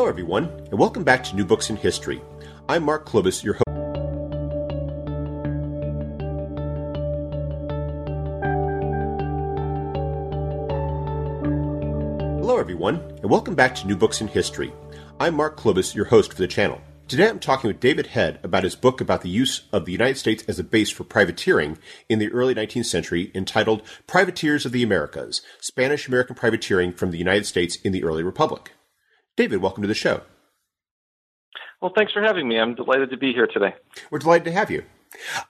Hello, everyone, and welcome back to New Books in History. I'm Mark Klobas, your host. Hello, everyone, and welcome back to New Books in History. I'm Mark Klobas, your host for the channel. Today I'm talking with David Head about his book about the use of the United States as a base for privateering in the early 19th century entitled Privateers of the Americas Spanish American Privateering from the United States in the Early Republic. David, welcome to the show. Well, thanks for having me. I'm delighted to be here today. We're delighted to have you.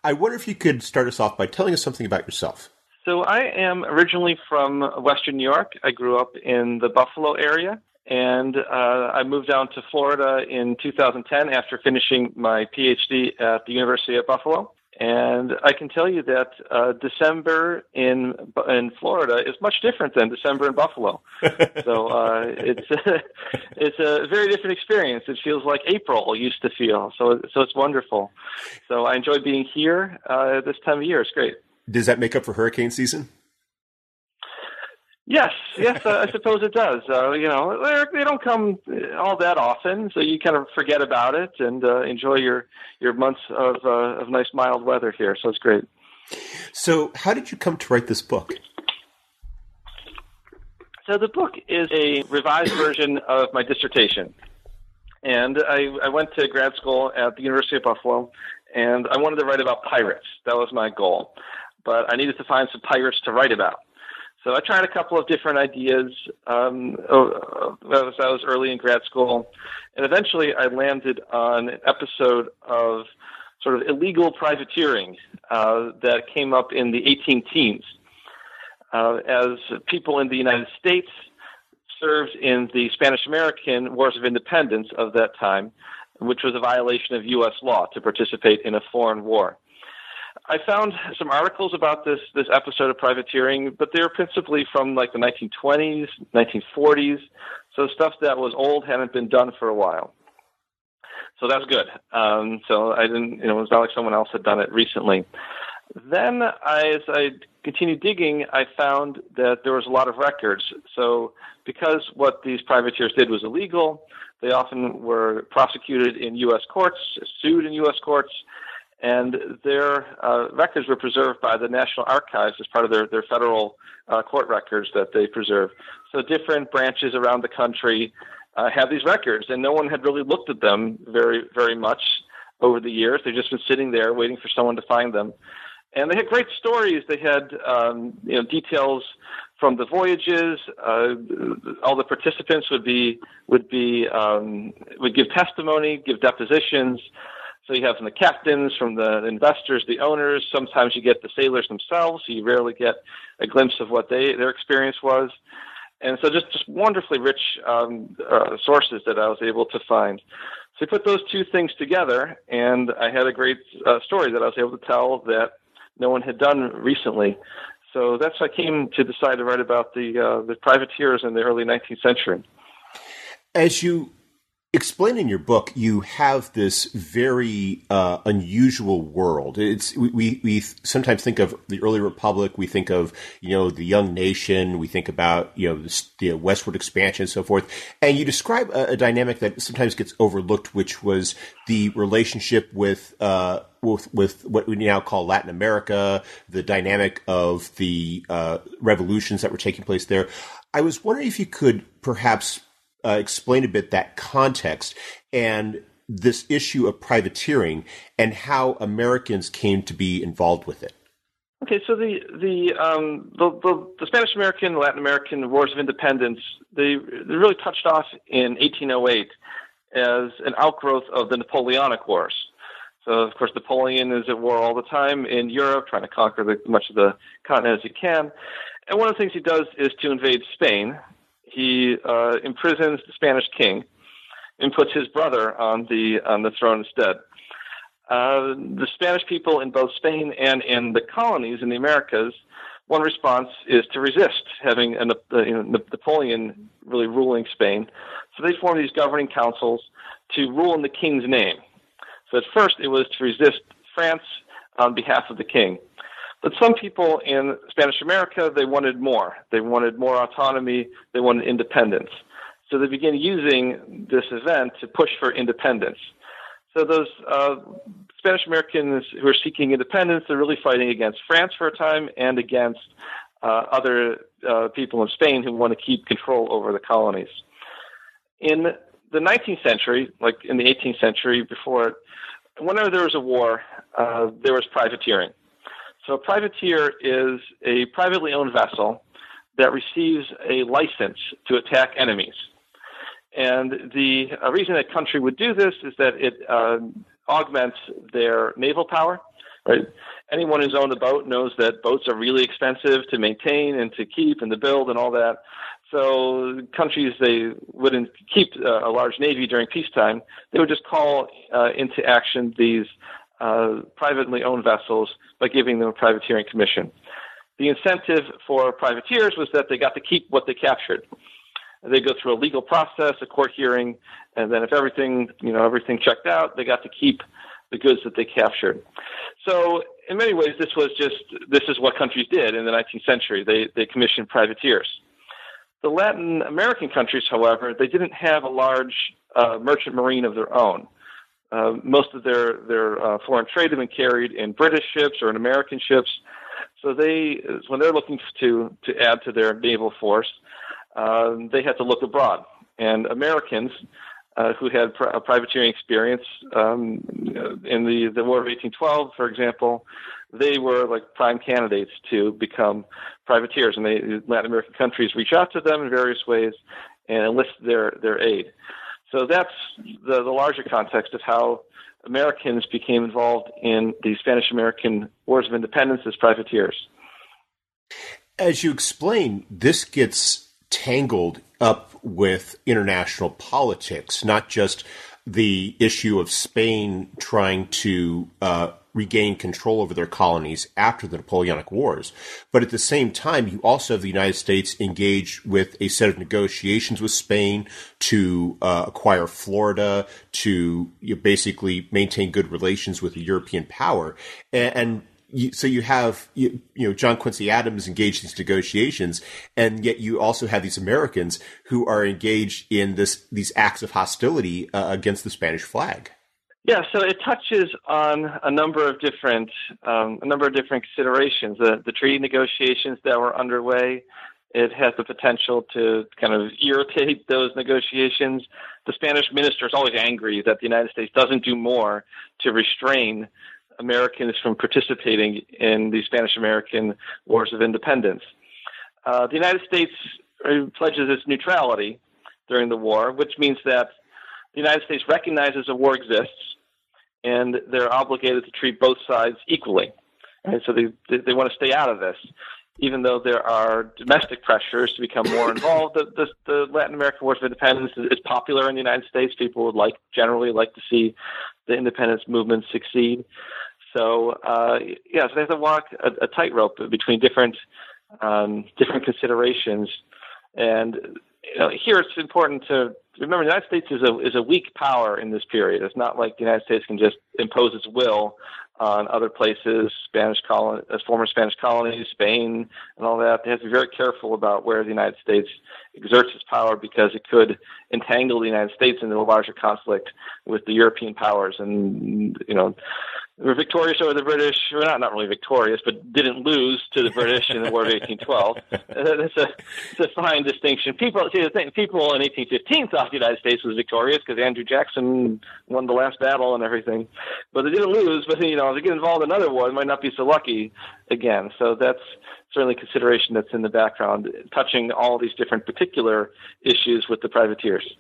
I wonder if you could start us off by telling us something about yourself. So, I am originally from Western New York. I grew up in the Buffalo area and uh, I moved down to Florida in 2010 after finishing my PhD at the University of Buffalo. And I can tell you that uh, December in in Florida is much different than December in Buffalo. so uh, it's it's a very different experience. It feels like April used to feel. So so it's wonderful. So I enjoy being here uh, this time of year. It's great. Does that make up for hurricane season? Yes, yes, uh, I suppose it does. Uh, you know, they don't come all that often, so you kind of forget about it and uh, enjoy your your months of uh, of nice mild weather here. So it's great. So, how did you come to write this book? So the book is a revised version of my dissertation, and I, I went to grad school at the University of Buffalo, and I wanted to write about pirates. That was my goal, but I needed to find some pirates to write about. So I tried a couple of different ideas um, as I was early in grad school, and eventually I landed on an episode of sort of illegal privateering uh, that came up in the 18 teens uh, as people in the United States served in the Spanish American Wars of Independence of that time, which was a violation of U.S. law to participate in a foreign war. I found some articles about this this episode of privateering, but they were principally from like the 1920s, 1940s, so stuff that was old hadn't been done for a while. So that's good. Um, so I didn't, you know, it was not like someone else had done it recently. Then, I, as I continued digging, I found that there was a lot of records. So, because what these privateers did was illegal, they often were prosecuted in U.S. courts, sued in U.S. courts, and their uh, records were preserved by the National Archives as part of their, their federal uh, court records that they preserve. So different branches around the country uh, have these records, and no one had really looked at them very, very much over the years. They've just been sitting there waiting for someone to find them. And they had great stories. They had um, you know details from the voyages. Uh, all the participants would be would be um, would give testimony, give depositions. So you have from the captains, from the investors, the owners. Sometimes you get the sailors themselves. So you rarely get a glimpse of what they their experience was. And so just just wonderfully rich um, uh, sources that I was able to find. So I put those two things together, and I had a great uh, story that I was able to tell that no one had done recently. So that's how I came to decide to write about the uh, the privateers in the early 19th century. As you explain in your book, you have this very uh, unusual world. It's we, we, sometimes think of the early republic. We think of you know the young nation. We think about you know the, the westward expansion and so forth. And you describe a, a, dynamic that sometimes gets overlooked, which was the relationship with. Uh, with, with what we now call Latin America, the dynamic of the uh, revolutions that were taking place there. I was wondering if you could perhaps uh, explain a bit that context and this issue of privateering and how Americans came to be involved with it. Okay, so the the um, the, the, the, Spanish American, Latin American wars of independence, they they really touched off in 1808 as an outgrowth of the Napoleonic Wars. So of course Napoleon is at war all the time in Europe, trying to conquer the, much of the continent as he can. And one of the things he does is to invade Spain, he uh, imprisons the Spanish king and puts his brother on the on the throne instead. Uh, the Spanish people in both Spain and in the colonies in the Americas, one response is to resist having you know, Napoleon really ruling Spain. So they form these governing councils to rule in the king's name. So at first it was to resist France on behalf of the king. But some people in Spanish America, they wanted more. They wanted more autonomy. They wanted independence. So they began using this event to push for independence. So those uh, Spanish Americans who are seeking independence, they're really fighting against France for a time and against uh, other uh, people in Spain who want to keep control over the colonies. In the 19th century, like in the 18th century before whenever there was a war, uh, there was privateering. So a privateer is a privately owned vessel that receives a license to attack enemies. And the reason a country would do this is that it uh, augments their naval power. Right? Anyone who's owned a boat knows that boats are really expensive to maintain and to keep and to build and all that. So countries they wouldn't keep uh, a large navy during peacetime. They would just call uh, into action these uh, privately owned vessels by giving them a privateering commission. The incentive for privateers was that they got to keep what they captured. They go through a legal process, a court hearing, and then if everything, you know, everything checked out, they got to keep the goods that they captured. So in many ways, this was just this is what countries did in the 19th century. They they commissioned privateers. The Latin American countries, however, they didn't have a large uh, merchant marine of their own. Uh, most of their their uh, foreign trade had been carried in British ships or in American ships. So they, when they're looking to to add to their naval force, uh, they had to look abroad. And Americans uh, who had a privateering experience um, in the, the War of 1812, for example, they were like prime candidates to become privateers. And they, Latin American countries reach out to them in various ways and enlist their, their aid. So that's the, the larger context of how Americans became involved in the Spanish American Wars of Independence as privateers. As you explain, this gets tangled up with international politics, not just the issue of Spain trying to uh, regain control over their colonies after the Napoleonic Wars. But at the same time, you also have the United States engaged with a set of negotiations with Spain to uh, acquire Florida, to you know, basically maintain good relations with a European power. And, and you, so you have you, you, know John Quincy Adams engaged in these negotiations, and yet you also have these Americans who are engaged in this these acts of hostility uh, against the Spanish flag. Yeah, so it touches on a number of different um, a number of different considerations. The, the treaty negotiations that were underway, it has the potential to kind of irritate those negotiations. The Spanish minister is always angry that the United States doesn't do more to restrain Americans from participating in the Spanish American Wars of Independence. Uh, the United States uh, pledges its neutrality during the war, which means that the United States recognizes a war exists and they're obligated to treat both sides equally. And so they, they want to stay out of this. Even though there are domestic pressures to become more involved, the, the, the Latin American Wars of Independence is, is popular in the United States. People would like generally like to see the independence movement succeed. So uh, yeah, so they have to walk a, a tightrope between different um, different considerations. And you know, here it's important to remember the United States is a is a weak power in this period. It's not like the United States can just impose its will on other places, Spanish colony, as uh, former Spanish colonies, Spain, and all that. They have to be very careful about where the United States exerts its power because it could entangle the United States into a larger conflict with the European powers, and you know were victorious over the British, or not not really victorious, but didn't lose to the British in the War of 1812. That's a, it's a fine distinction. People see the thing. People in 1815 thought the United States was victorious because Andrew Jackson won the last battle and everything, but they didn't lose. But you know, if they get involved in another war, they might not be so lucky again. So that's certainly a consideration that's in the background, touching all these different particular issues with the privateers.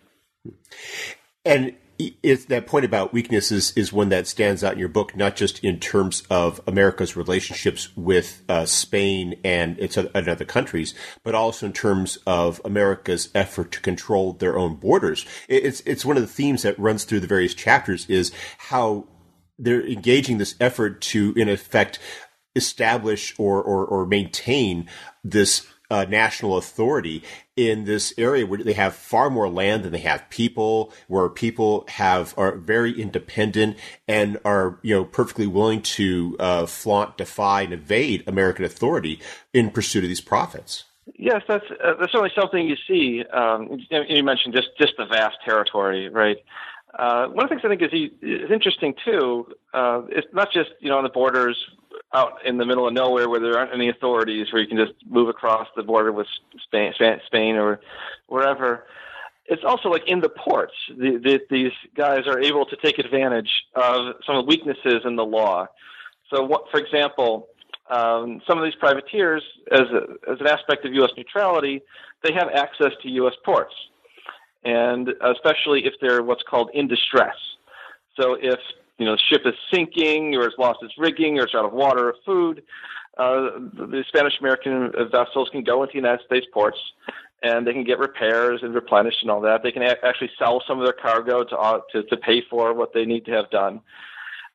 And it's that point about weaknesses is one that stands out in your book, not just in terms of America's relationships with uh, Spain and its other, and other countries, but also in terms of America's effort to control their own borders. It's it's one of the themes that runs through the various chapters is how they're engaging this effort to, in effect, establish or or, or maintain this uh, national authority in this area where they have far more land than they have people, where people have are very independent and are you know perfectly willing to uh, flaunt, defy, and evade American authority in pursuit of these profits. Yes, that's uh, that's certainly something you see. Um, you mentioned just just the vast territory, right? Uh, one of the things I think is, is interesting too. Uh, it's not just you know on the borders out in the middle of nowhere where there aren't any authorities where you can just move across the border with Spain, Spain or wherever. It's also like in the ports. The, the, these guys are able to take advantage of some of the weaknesses in the law. So, what, for example, um, some of these privateers, as, a, as an aspect of U.S. neutrality, they have access to U.S. ports, and especially if they're what's called in distress. So, if you know, the ship is sinking or has lost its rigging or it's out of water or food, uh, the Spanish American vessels can go into United States ports and they can get repairs and replenished and all that. They can a- actually sell some of their cargo to, uh, to, to pay for what they need to have done.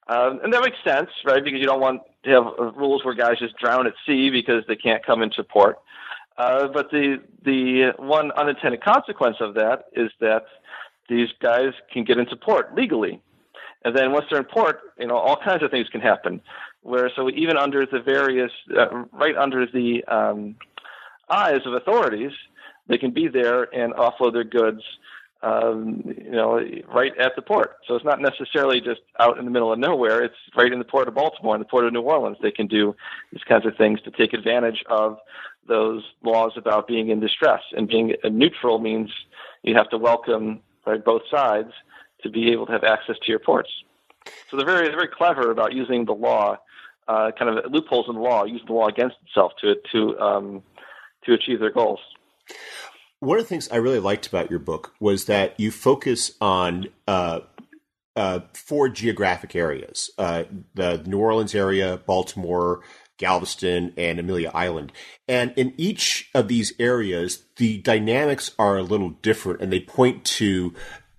Um, and that makes sense, right? Because you don't want to have rules where guys just drown at sea because they can't come into port. Uh, but the the one unintended consequence of that is that these guys can get into port legally, and then once they're in port, you know, all kinds of things can happen. Where so even under the various, uh, right under the um, eyes of authorities, they can be there and offload their goods, um, you know, right at the port. So it's not necessarily just out in the middle of nowhere. It's right in the port of Baltimore, in the port of New Orleans. They can do these kinds of things to take advantage of those laws about being in distress. And being neutral means you have to welcome right, both sides to be able to have access to your ports. So they're very, they're very clever about using the law, uh, kind of loopholes in the law, using the law against itself to to um, to achieve their goals. One of the things I really liked about your book was that you focus on uh, uh, four geographic areas: uh, the New Orleans area, Baltimore, Galveston, and Amelia Island. And in each of these areas, the dynamics are a little different, and they point to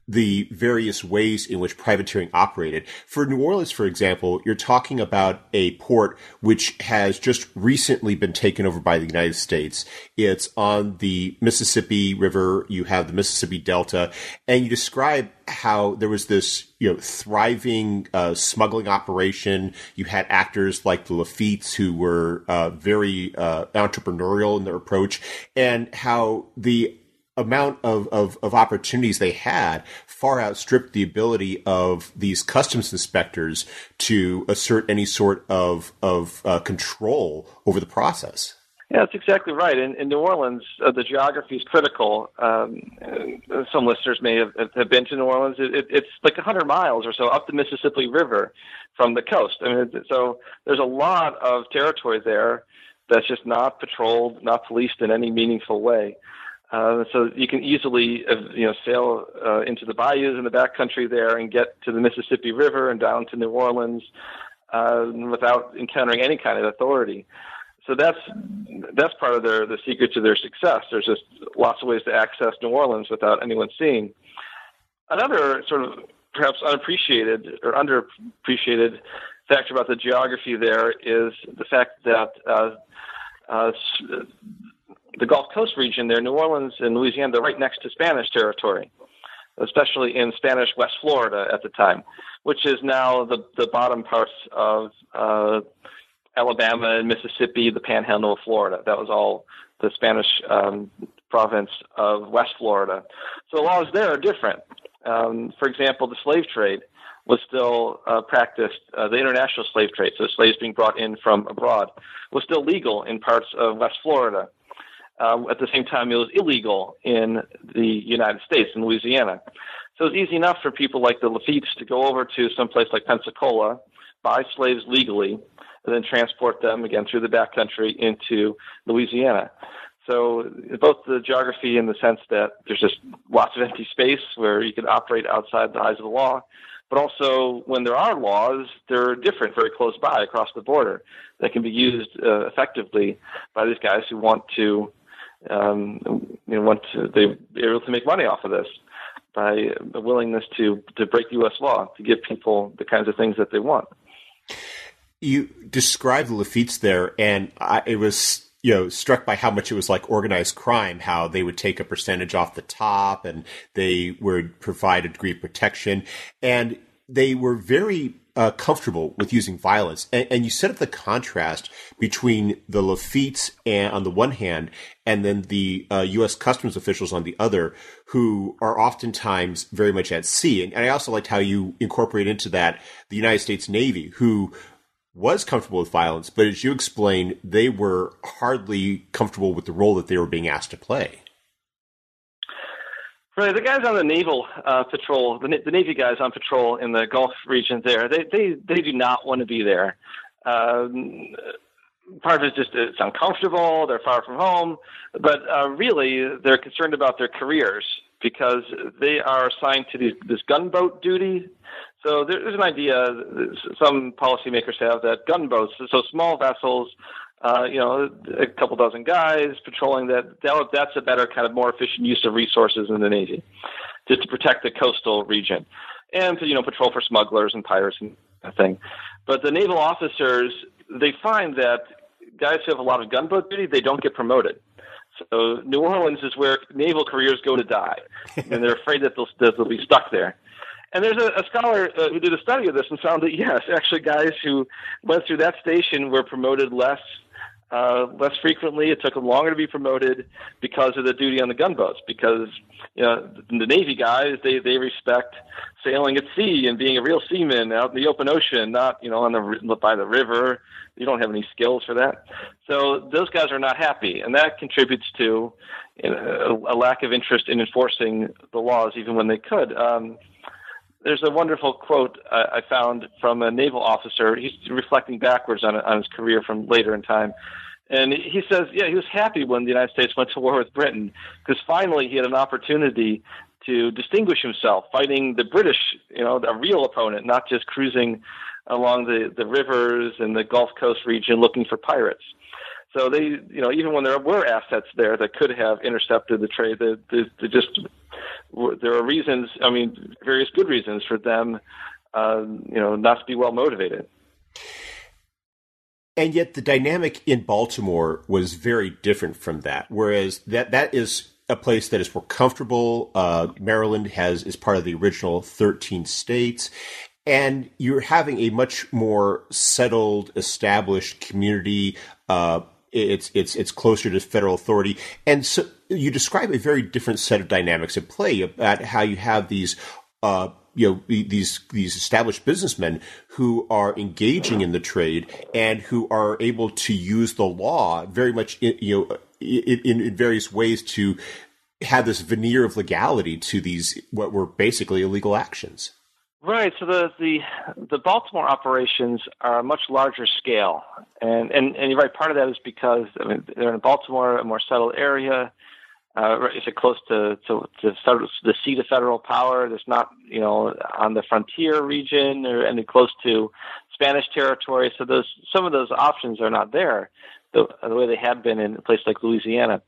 the various ways in which privateering operated. For New Orleans, for example, you're talking about a port which has just recently been taken over by the United States. It's on the Mississippi River. You have the Mississippi Delta, and you describe how there was this you know thriving uh, smuggling operation. You had actors like the Lafitte's who were uh, very uh, entrepreneurial in their approach, and how the amount of, of, of, opportunities they had far outstripped the ability of these customs inspectors to assert any sort of, of uh, control over the process. Yeah, that's exactly right. In, in New Orleans, uh, the geography is critical. Um, some listeners may have, have been to New Orleans. It, it, it's like 100 miles or so up the Mississippi River from the coast. I mean, so there's a lot of territory there that's just not patrolled, not policed in any meaningful way. Uh, so you can easily, uh, you know, sail uh, into the bayous in the backcountry there and get to the Mississippi River and down to New Orleans uh, without encountering any kind of authority. So that's that's part of their the secret to their success. There's just lots of ways to access New Orleans without anyone seeing. Another sort of perhaps unappreciated or underappreciated factor about the geography there is the fact that uh, uh, the Gulf Coast region there, New Orleans and Louisiana, they're right next to Spanish territory, especially in Spanish West Florida at the time, which is now the, the bottom parts of uh, Alabama and Mississippi, the panhandle of Florida. That was all the Spanish um, province of West Florida. So the laws there are different. Um, for example, the slave trade was still uh, practiced, uh, the international slave trade, so slaves being brought in from abroad, was still legal in parts of West Florida. Um, at the same time, it was illegal in the United States, in Louisiana. So it was easy enough for people like the Lafitte's to go over to some place like Pensacola, buy slaves legally, and then transport them again through the backcountry into Louisiana. So both the geography in the sense that there's just lots of empty space where you can operate outside the eyes of the law, but also when there are laws, they're different very close by across the border that can be used uh, effectively by these guys who want to um, you know, want to, they're able to make money off of this by the willingness to to break U.S. law to give people the kinds of things that they want. You described the Lafitte's there, and I, it was you know struck by how much it was like organized crime. How they would take a percentage off the top, and they would provide a degree of protection, and they were very uh, comfortable with using violence, and, and, you set up the contrast between the Lafitte's and, on the one hand, and then the uh, U.S. customs officials on the other, who are oftentimes very much at sea. And, and I also liked how you incorporate into that the United States Navy, who was comfortable with violence, but as you explained, they were hardly comfortable with the role that they were being asked to play. Right, the guys on the naval uh, patrol, the, the Navy guys on patrol in the Gulf region, there, they they they do not want to be there. Um, part of it is just it's uncomfortable. They're far from home, but uh, really they're concerned about their careers because they are assigned to these, this gunboat duty. So there's an idea some policymakers have that gunboats, so small vessels uh, you know, a couple dozen guys patrolling that, that. That's a better kind of more efficient use of resources in the Navy, just to protect the coastal region, and to you know patrol for smugglers and pirates and that thing. But the naval officers they find that guys who have a lot of gunboat duty they don't get promoted. So New Orleans is where naval careers go to die, and they're afraid that they'll, that they'll be stuck there. And there's a, a scholar uh, who did a study of this and found that yes, actually, guys who went through that station were promoted less uh, less frequently. It took them longer to be promoted because of the duty on the gunboats. Because you know the Navy guys they they respect sailing at sea and being a real seaman out in the open ocean, not you know on the by the river. You don't have any skills for that. So those guys are not happy, and that contributes to you know, a, lack of interest in enforcing the laws, even when they could. Um, there's a wonderful quote I, I found from a naval officer. He's reflecting backwards on, on his career from later in time. And he says, yeah, he was happy when the United States went to war with Britain because finally he had an opportunity to distinguish himself, fighting the British, you know, a real opponent, not just cruising along the, the rivers and the Gulf Coast region looking for pirates. So they, you know, even when there were assets there that could have intercepted the trade, they, they, they just there are reasons. I mean, various good reasons for them, uh, you know, not to be well motivated. And yet, the dynamic in Baltimore was very different from that. Whereas that that is a place that is more comfortable. Uh, Maryland has is part of the original thirteen states, and you're having a much more settled, established community. Uh, it's it's it's closer to federal authority, and so you describe a very different set of dynamics at play about how you have these. Uh, you know these these established businessmen who are engaging in the trade and who are able to use the law very much in, you know in, in various ways to have this veneer of legality to these what were basically illegal actions. Right. So the the the Baltimore operations are a much larger scale, and and and you're right. Part of that is because I mean they're in Baltimore, a more settled area. Uh, is it close to to, to federal, the seat of federal power? There's not you know on the frontier region or any close to Spanish territory. So those some of those options are not there the, the way they had been in a place like Louisiana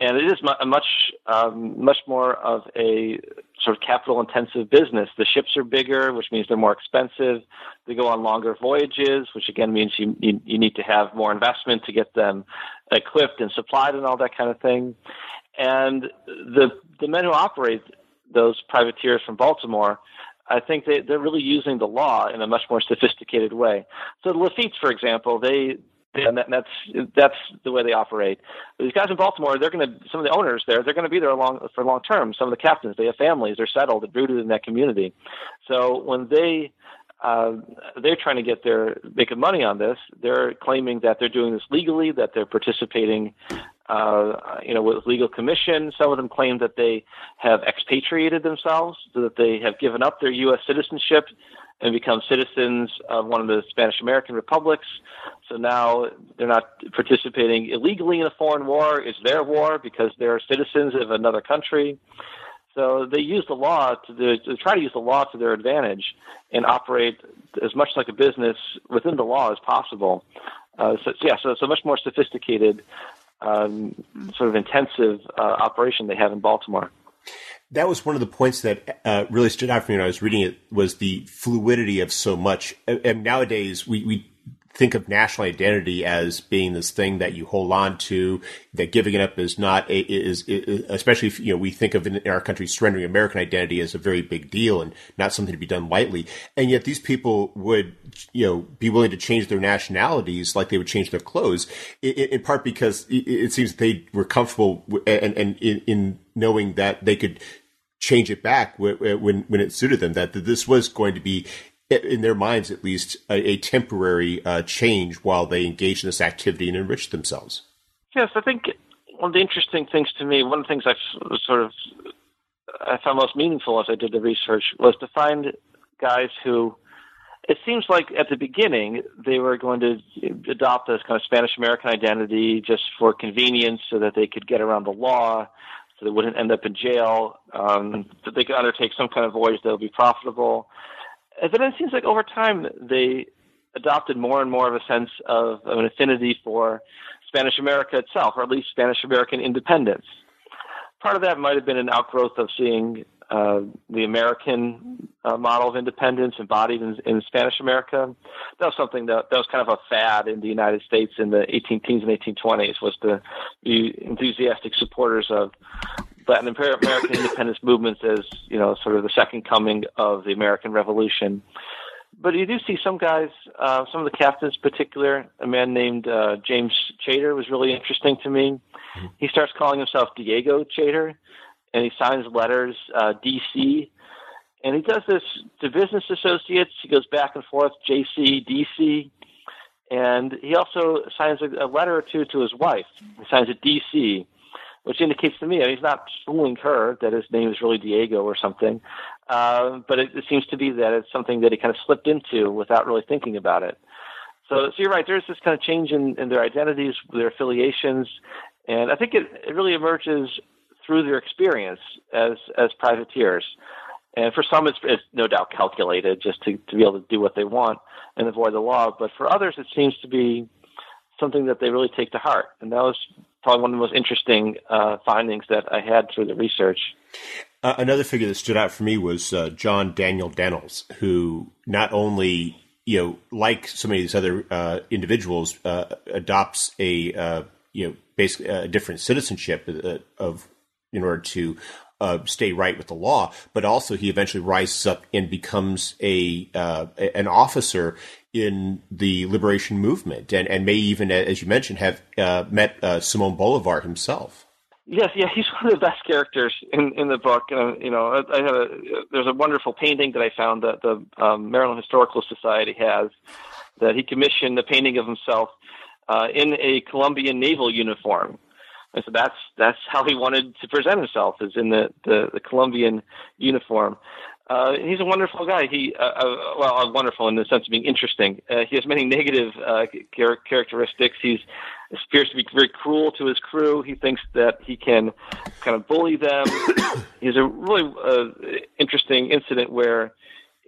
and it is a much um, much more of a sort of capital intensive business. The ships are bigger, which means they're more expensive. They go on longer voyages, which again means you, you, you need to have more investment to get them equipped and supplied and all that kind of thing. And the the men who operate those privateers from Baltimore, I think they, they're really using the law in a much more sophisticated way. So the Lafitte's, for example, they and that, that's that's the way they operate. These guys in Baltimore, they're going to some of the owners there, they're going to be there long for long term. Some of the captains, they have families, they're settled, they're rooted in that community. So when they uh, they're trying to get their making money on this. They're claiming that they're doing this legally, that they're participating, uh, you know, with legal commission. Some of them claim that they have expatriated themselves, that they have given up their U.S. citizenship and become citizens of one of the Spanish American republics. So now they're not participating illegally in a foreign war. It's their war because they're citizens of another country. So they use the law to, the, to try to use the law to their advantage and operate as much like a business within the law as possible. Uh, so yeah, so it's a much more sophisticated, um, sort of intensive uh, operation they have in Baltimore that was one of the points that uh, really stood out for me when I was reading it was the fluidity of so much. And nowadays, we, we think of national identity as being this thing that you hold on to, that giving it up is not a, is, is, especially if, you know, we think of in our country surrendering American identity as a very big deal and not something to be done lightly. And yet these people would, you know, be willing to change their nationalities like they would change their clothes, in, in part because it, seems they were comfortable and, and in, in knowing that they could change it back when when it suited them. That this was going to be in their minds at least, a, a temporary uh, change while they engage in this activity and enrich themselves. Yes, I think one of the interesting things to me, one of the things I sort of I found most meaningful as I did the research was to find guys who it seems like at the beginning they were going to adopt this kind of Spanish American identity just for convenience so that they could get around the law, so they wouldn't end up in jail, um, that they could undertake some kind of voyage that would be profitable. And then it seems like over time they adopted more and more of a sense of, of an affinity for Spanish America itself, or at least Spanish American independence. Part of that might have been an outgrowth of seeing uh, the American uh, model of independence embodied in, in, Spanish America. That was something that, that was kind of a fad in the United States in the 18 teens and 1820s was to be enthusiastic supporters of Latin American independence movements as you know sort of the second coming of the American Revolution. But you do see some guys, uh, some of the captains, in particular, a man named uh, James Chaytor was really interesting to me. He starts calling himself Diego Chaytor, and he signs letters uh, DC, and he does this to business associates. He goes back and forth JC DC, and he also signs a, a letter or two to his wife. He signs it DC which indicates to me he's not fooling her that his name is really Diego or something. Uh, but it, it seems to be that it's something that he kind of slipped into without really thinking about it. So, so you're right. There's this kind of change in, in their identities, their affiliations, and I think it, it really emerges through their experience as as privateers. And for some, it's, it's no doubt calculated just to, to be able to do what they want and avoid the law. But for others, it seems to be something that they really take to heart. And that was probably one of the most interesting uh, findings that I had through the research. Uh, another figure that stood out for me was uh, John Daniel Danels, who not only, you know, like so many of these other uh, individuals, uh, adopts a, uh, you know, basically a different citizenship of in order to uh, stay right with the law, but also he eventually rises up and becomes a uh, an officer in the liberation movement, and, and may even, as you mentioned, have uh, met uh, Simon Bolivar himself. Yes, yeah, he's one of the best characters in in the book. Uh, you know, I have a there's a wonderful painting that I found that the um, Maryland Historical Society has that he commissioned a painting of himself uh, in a Colombian naval uniform and so that's that's how he wanted to present himself, is in the the, the Colombian uniform. Uh, he's a wonderful guy. He, uh, uh, well, wonderful in the sense of being interesting. Uh, he has many negative uh, char- characteristics. He's appears to be very cruel to his crew. He thinks that he can kind of bully them. He's a really uh, interesting incident where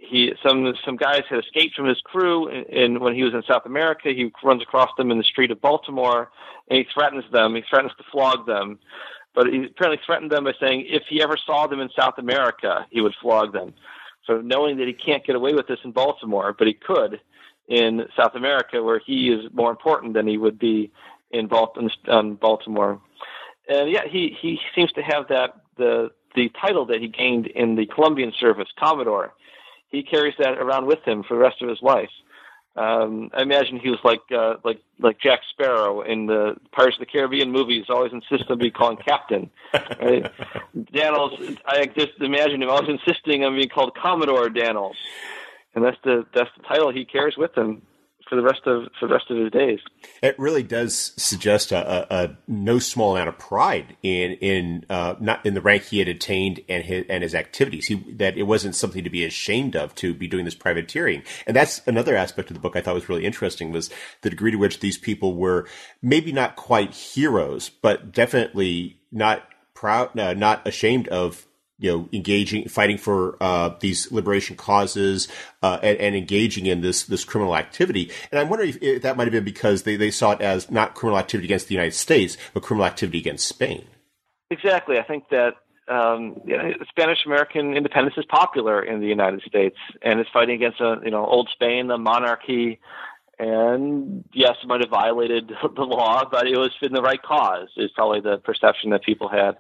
he some some guys had escaped from his crew, and when he was in South America, he runs across them in the street of Baltimore, and he threatens them. He threatens to flog them, but he apparently threatened them by saying if he ever saw them in South America, he would flog them. So knowing that he can't get away with this in Baltimore, but he could in South America, where he is more important than he would be in um, Baltimore. And yeah, he he seems to have that the the title that he gained in the Colombian service, Commodore he carries that around with him for the rest of his life. Um, I imagine he was like uh, like like Jack Sparrow in the Pirates of the Caribbean movies, always insisting on being called Captain. Right? Danels, I just imagine him always insisting on being called Commodore Danels, and that's the that's the title he carries with him for the rest of for the rest of his days. It really does suggest a, a, a no small amount of pride in in uh, not in the rank he had attained and his and his activities. He that it wasn't something to be ashamed of to be doing this privateering. And that's another aspect of the book I thought was really interesting was the degree to which these people were maybe not quite heroes, but definitely not proud, uh, not ashamed of you know, engaging, fighting for uh, these liberation causes, uh, and, and, engaging in this this criminal activity. And I'm wondering if, if, that might have been because they, they saw it as not criminal activity against the United States, but criminal activity against Spain. Exactly. I think that um, you know, Spanish American independence is popular in the United States, and it's fighting against a, uh, you know old Spain, the monarchy, and yes, it might have violated the law, but it was in the right cause. Is probably the perception that people had.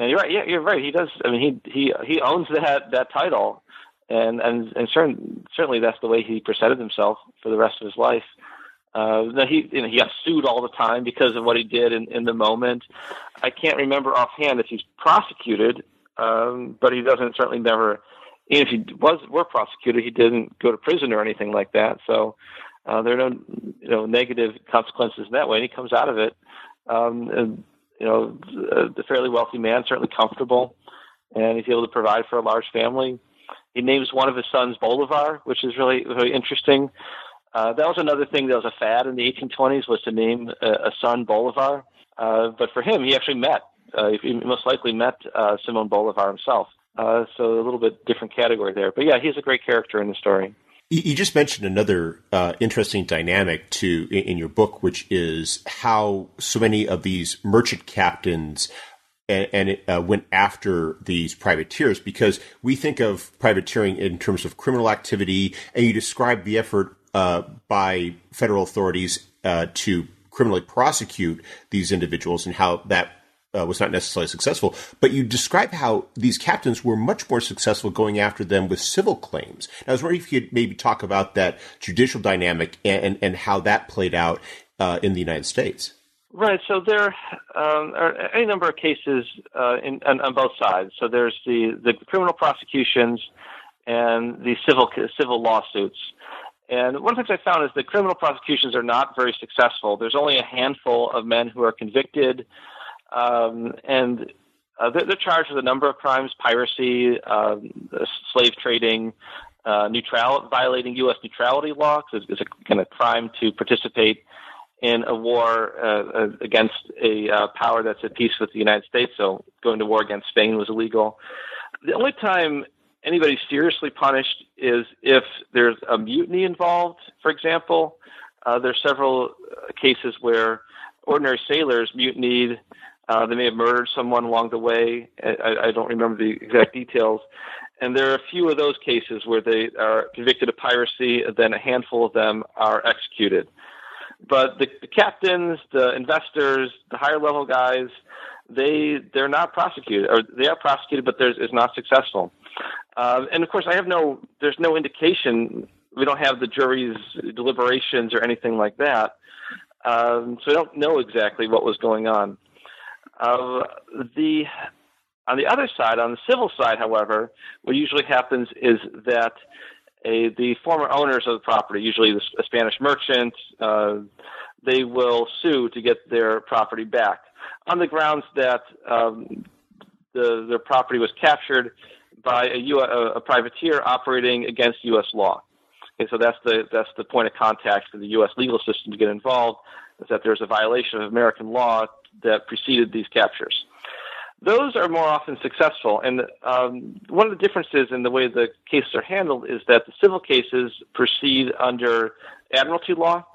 And you're right. Yeah, you're right. He does. I mean, he he he owns that that title, and and and certain, certainly that's the way he presented himself for the rest of his life. Uh, he you know, he got sued all the time because of what he did in, in the moment. I can't remember offhand if he's prosecuted, um, but he doesn't certainly never. Even if he was were prosecuted, he didn't go to prison or anything like that. So uh, there are no you know negative consequences in that way. And he comes out of it, um, you know, a fairly wealthy man, certainly comfortable, and he's able to provide for a large family. He names one of his sons Bolivar, which is really really interesting. Uh, that was another thing that was a fad in the 1820s was to name a, a son Bolivar. Uh, but for him, he actually met, uh, he most likely met uh, Simon Bolivar himself. Uh, so a little bit different category there. But yeah, he's a great character in the story. You just mentioned another uh, interesting dynamic to in your book, which is how so many of these merchant captains and, and it, uh, went after these privateers because we think of privateering in terms of criminal activity, and you describe the effort uh, by federal authorities uh, to criminally prosecute these individuals and how that uh, was not necessarily successful, but you describe how these captains were much more successful going after them with civil claims. And I was wondering if you could maybe talk about that judicial dynamic and, and, and how that played out uh, in the United States. Right. So there um, are any number of cases uh, in, on, on, both sides. So there's the, the criminal prosecutions and the civil civil lawsuits. And one of the things I found is that criminal prosecutions are not very successful. There's only a handful of men who are convicted um, and uh, they're, they're, charged with a number of crimes: piracy, um, slave trading, uh, neutral, violating U.S. neutrality law. Because it's a kind of crime to participate in a war uh, uh, against a uh, power that's at peace with the United States. So going to war against Spain was illegal. The only time anybody's seriously punished is if there's a mutiny involved. For example, uh, there's several cases where ordinary sailors mutinied uh, they may have murdered someone along the way. I, I don't remember the exact details. And there are a few of those cases where they are convicted of piracy, and then a handful of them are executed. But the, the captains, the investors, the higher level guys, they they're not prosecuted, or they are prosecuted, but there's is not successful. Uh, and of course, I have no there's no indication. We don't have the jury's deliberations or anything like that, um, so I don't know exactly what was going on. Uh, the on the other side, on the civil side, however, what usually happens is that a, the former owners of the property, usually a Spanish merchant, uh, they will sue to get their property back on the grounds that um, the, their property was captured by a, U, a, a privateer operating against U.S. law. Okay, so that's the that's the point of contact for the U.S. legal system to get involved is that there's a violation of American law that preceded these captures. Those are more often successful, and um, one of the differences in the way the cases are handled is that the civil cases proceed under admiralty law,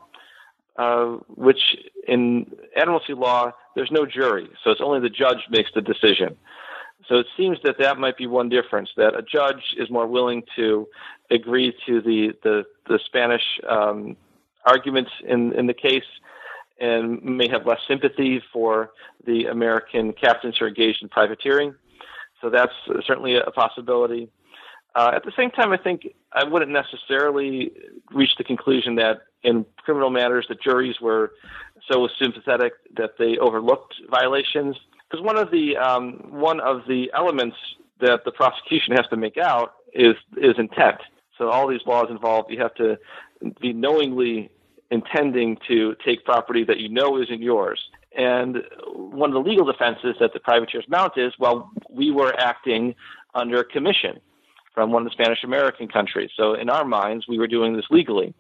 uh, which in admiralty law there's no jury, so it's only the judge makes the decision. So it seems that that might be one difference. That a judge is more willing to agree to the the, the Spanish um, arguments in in the case and may have less sympathy for the American captains who are engaged in privateering. So that's certainly a possibility. Uh, at the same time, I think I wouldn't necessarily reach the conclusion that in criminal matters the juries were so sympathetic that they overlooked violations. Because one of the um, one of the elements that the prosecution has to make out is is intent. So all these laws involve you have to be knowingly intending to take property that you know isn't yours. And one of the legal defenses that the privateers mount is, well, we were acting under commission from one of the Spanish American countries. So in our minds, we were doing this legally.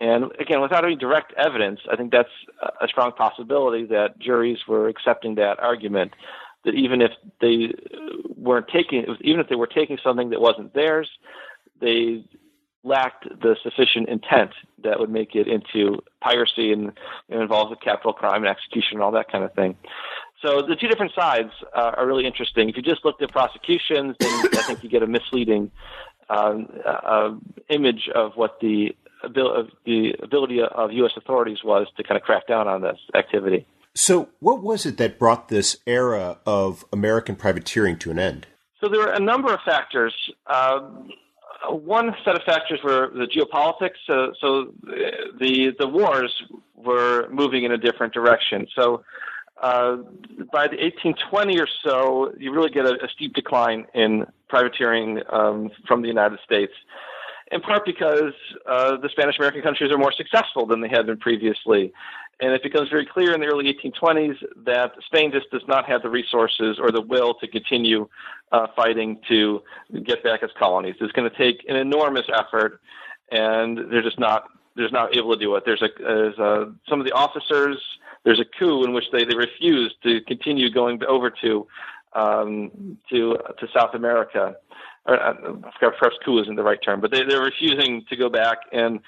And again, without any direct evidence, I think that's a strong possibility that juries were accepting that argument. That even if they weren't taking, even if they were taking something that wasn't theirs, they lacked the sufficient intent that would make it into piracy and you know, involves a capital crime and execution and all that kind of thing. So the two different sides uh, are really interesting. If you just looked at prosecutions, then I think you get a misleading um, uh, image of what the the ability of U.S. authorities was to kind of crack down on this activity. So, what was it that brought this era of American privateering to an end? So, there were a number of factors. Uh, one set of factors were the geopolitics. So, so the the wars were moving in a different direction. So, uh, by the 1820 or so, you really get a, a steep decline in privateering um, from the United States in part because uh, the Spanish American countries are more successful than they had been previously. And it becomes very clear in the early 1820s that Spain just does not have the resources or the will to continue uh, fighting to get back its colonies. It's going to take an enormous effort, and they're just not they're just not able to do it. There's a, there's a some of the officers. There's a coup in which they, they refuse to continue going over to um, to to South America or uh, perhaps coup isn't the right term, but they, they're refusing to go back, and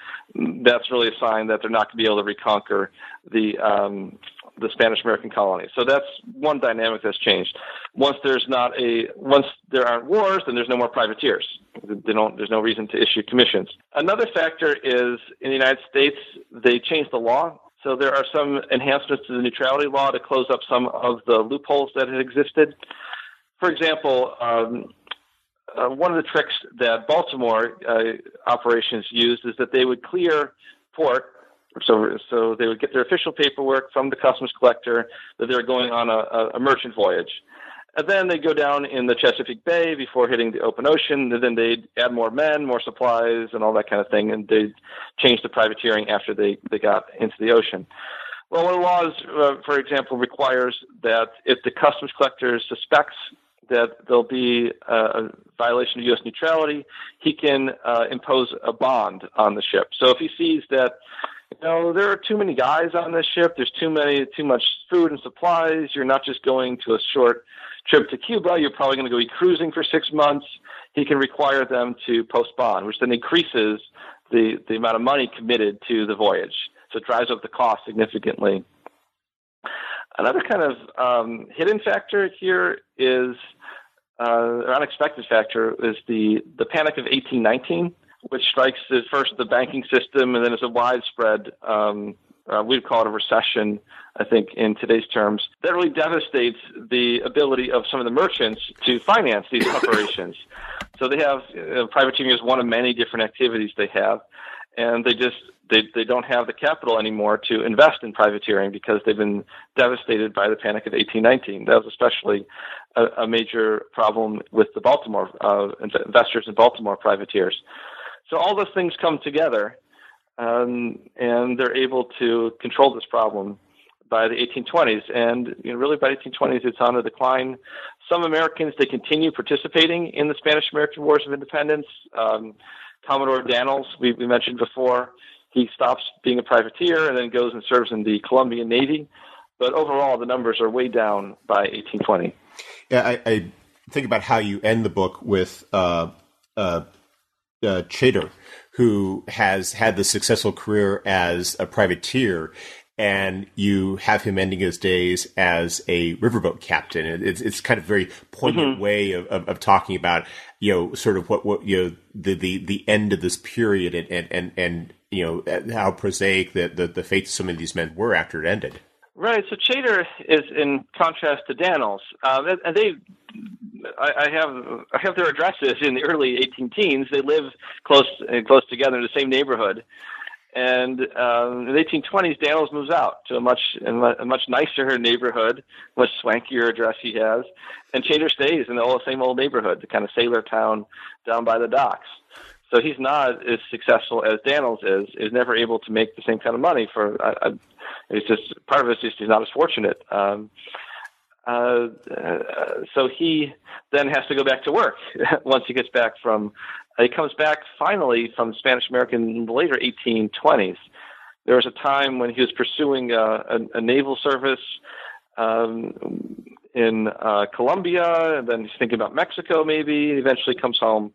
that's really a sign that they're not going to be able to reconquer the um, the Spanish American colonies. So that's one dynamic that's changed. Once there's not a once there aren't wars, then there's no more privateers. They don't. There's no reason to issue commissions. Another factor is in the United States they changed the law. So there are some enhancements to the neutrality law to close up some of the loopholes that had existed. For example, um, uh, one of the tricks that Baltimore uh, operations used is that they would clear port. So, so they would get their official paperwork from the customs collector that they were going on a, a merchant voyage. And then they'd go down in the Chesapeake Bay before hitting the open ocean. And then they'd add more men, more supplies, and all that kind of thing. And they'd change the privateering after they, they got into the ocean. Well, one of the laws, uh, for example, requires that if the customs collector suspects that there'll be a violation of U.S. neutrality, he can uh, impose a bond on the ship. So if he sees that you know there are too many guys on this ship, there's too many, too much food and supplies. You're not just going to a short trip to Cuba. You're probably going to go be cruising for six months. He can require them to post bond, which then increases the the amount of money committed to the voyage. So it drives up the cost significantly. Another kind of um, hidden factor here is uh, an unexpected factor is the, the panic of 1819, which strikes at first the banking system and then as a widespread, um, uh, we'd call it a recession, I think, in today's terms. That really devastates the ability of some of the merchants to finance these operations. So they have uh, privateering is one of many different activities they have, and they just they they don't have the capital anymore to invest in privateering because they've been devastated by the panic of 1819. That was especially a, a major problem with the Baltimore uh, investors in Baltimore privateers. So all those things come together, um, and they're able to control this problem by the 1820s. And you know, really, by the 1820s, it's on a decline. Some Americans they continue participating in the Spanish-American Wars of Independence. Um, Commodore Danels, we, we mentioned before, he stops being a privateer and then goes and serves in the Colombian Navy. But overall, the numbers are way down by 1820. Yeah, I, I think about how you end the book with uh, uh, uh, Chaytor, who has had the successful career as a privateer, and you have him ending his days as a riverboat captain. It's it's kind of a very poignant mm-hmm. way of, of, of, talking about you know sort of what what you know the the, the end of this period and and and, and you know how prosaic the, the, the fates of some of these men were after it ended. Right. So Chaytor is in contrast to Danels, um, and they. I, I have I have their addresses in the early 18 teens. They live close close together in the same neighborhood, and um, in the 1820s, Danels moves out to a much a much nicer neighborhood, much swankier address he has, and Chaytor stays in the old, same old neighborhood, the kind of sailor town down by the docks. So he's not as successful as Danels is. Is never able to make the same kind of money. For uh, it's just part of it is just he's not as fortunate. Um, uh, uh, so he then has to go back to work once he gets back from. Uh, he comes back finally from Spanish American in the later 1820s. There was a time when he was pursuing uh, a, a naval service um, in uh, Colombia, and then he's thinking about Mexico. Maybe he eventually comes home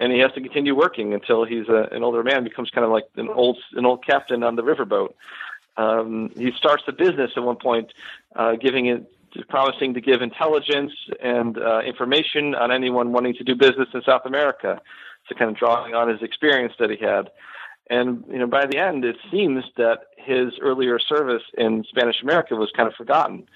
and he has to continue working until he's a, an older man, becomes kind of like an old an old captain on the riverboat. Um, he starts the business at one point, uh, giving it promising to give intelligence and uh, information on anyone wanting to do business in South America. So kind of drawing on his experience that he had. And you know, by the end, it seems that his earlier service in Spanish America was kind of forgotten.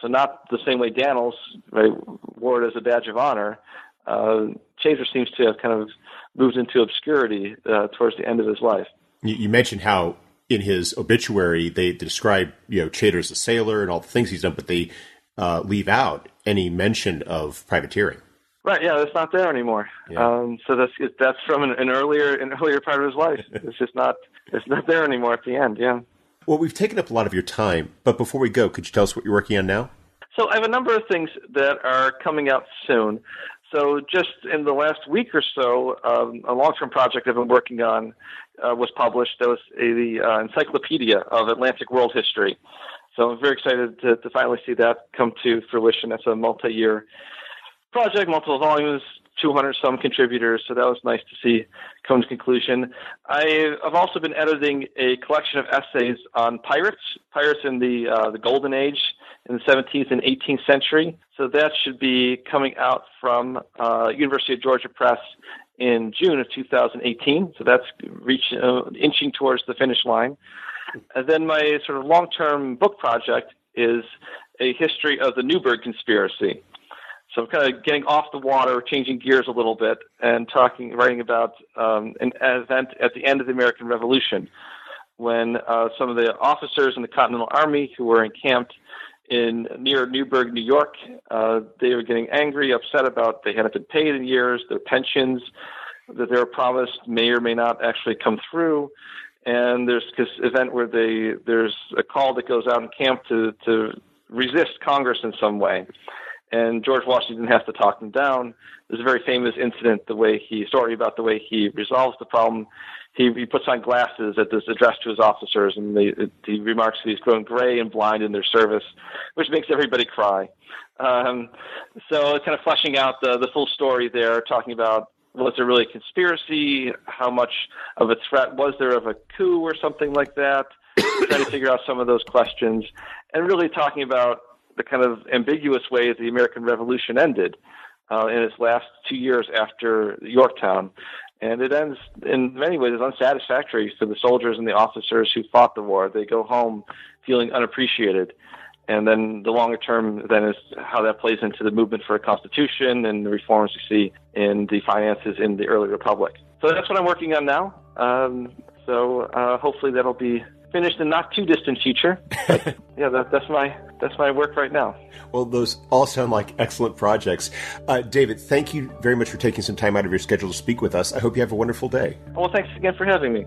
So not the same way Danels right, wore it as a badge of honor. Uh, Chaytor seems to have kind of moved into obscurity uh, towards the end of his life. You, you mentioned how in his obituary they describe you know Chaytor as a sailor and all the things he's done, but they uh, leave out any mention of privateering. Right. Yeah, that's not there anymore. Yeah. Um, so that's that's from an, an, earlier an earlier part of his life. It's just not it's not there anymore at the end. Yeah. Well, we've taken up a lot of your time, but before we go, could you tell us what you're working on now? So I have a number of things that are coming out soon. So just in the last week or so, um, a long-term project I've been working on uh, was published. That was a, the uh, Encyclopedia of Atlantic World History. So I'm very excited to, to finally see that come to fruition. That's a multi-year project, multiple volumes, 200 some contributors, so that was nice to see come to conclusion. I, have also been editing a collection of essays on pirates, pirates in the uh, the Golden Age in the 17th and 18th century. So that should be coming out from uh, University of Georgia Press in June of 2018. So that's reach, uh, inching towards the finish line. And then my sort of long-term book project is a history of the Newburgh conspiracy. So I'm kind of getting off the water, changing gears a little bit, and talking, writing about um, an event at the end of the American Revolution, when uh, some of the officers in the Continental Army who were encamped in near Newburgh, New York, uh, they were getting angry, upset about they hadn't been paid in years, their pensions that they were promised may or may not actually come through. And there's this event where they there's a call that goes out in camp to to resist Congress in some way and George Washington has to talk him down. There's a very famous incident, the way he story about the way he resolves the problem. He, he puts on glasses at this address to his officers, and he remarks that he's grown gray and blind in their service, which makes everybody cry. Um, so it's kind of fleshing out the the full story there, talking about was there really a conspiracy? How much of a threat was there of a coup or something like that? trying to figure out some of those questions, and really talking about the kind of ambiguous way the American Revolution ended uh, in its last two years after Yorktown. And it ends in many ways as unsatisfactory for the soldiers and the officers who fought the war. They go home feeling unappreciated. And then the longer term then is how that plays into the movement for a constitution and the reforms we see in the finances in the early republic. So that's what I'm working on now. Um, so uh, hopefully that'll be finished in not too distant future. yeah, that, that's my that's my work right now. Well, those all sound like excellent projects. Uh, David, thank you very much for taking some time out of your schedule to speak with us. I hope you have a wonderful day. Well, thanks again for having me.